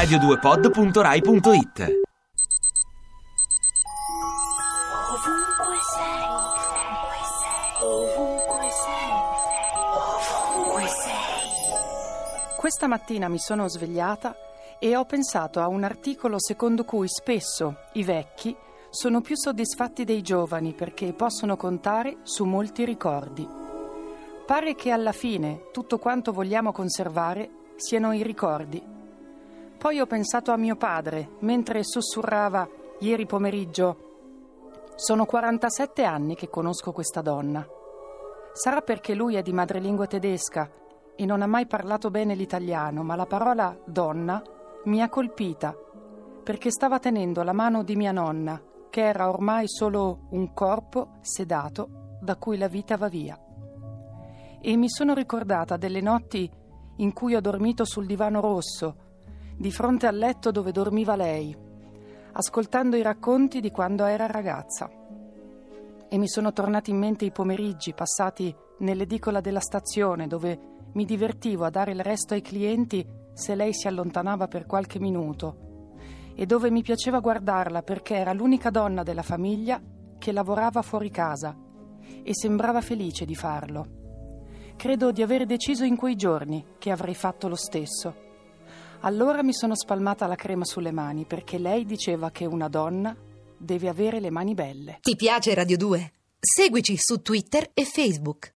radio2pod.rai.it Ovunque sei, ovunque sei, ovunque sei, ovunque sei. Questa mattina mi sono svegliata e ho pensato a un articolo secondo cui spesso i vecchi sono più soddisfatti dei giovani perché possono contare su molti ricordi. Pare che alla fine tutto quanto vogliamo conservare siano i ricordi. Poi ho pensato a mio padre mentre sussurrava ieri pomeriggio sono 47 anni che conosco questa donna. Sarà perché lui è di madrelingua tedesca e non ha mai parlato bene l'italiano, ma la parola donna mi ha colpita perché stava tenendo la mano di mia nonna, che era ormai solo un corpo sedato da cui la vita va via. E mi sono ricordata delle notti in cui ho dormito sul divano rosso, di fronte al letto dove dormiva lei, ascoltando i racconti di quando era ragazza. E mi sono tornati in mente i pomeriggi passati nell'edicola della stazione dove mi divertivo a dare il resto ai clienti se lei si allontanava per qualche minuto e dove mi piaceva guardarla perché era l'unica donna della famiglia che lavorava fuori casa e sembrava felice di farlo. Credo di aver deciso in quei giorni che avrei fatto lo stesso. Allora mi sono spalmata la crema sulle mani perché lei diceva che una donna deve avere le mani belle. Ti piace Radio 2? Seguici su Twitter e Facebook.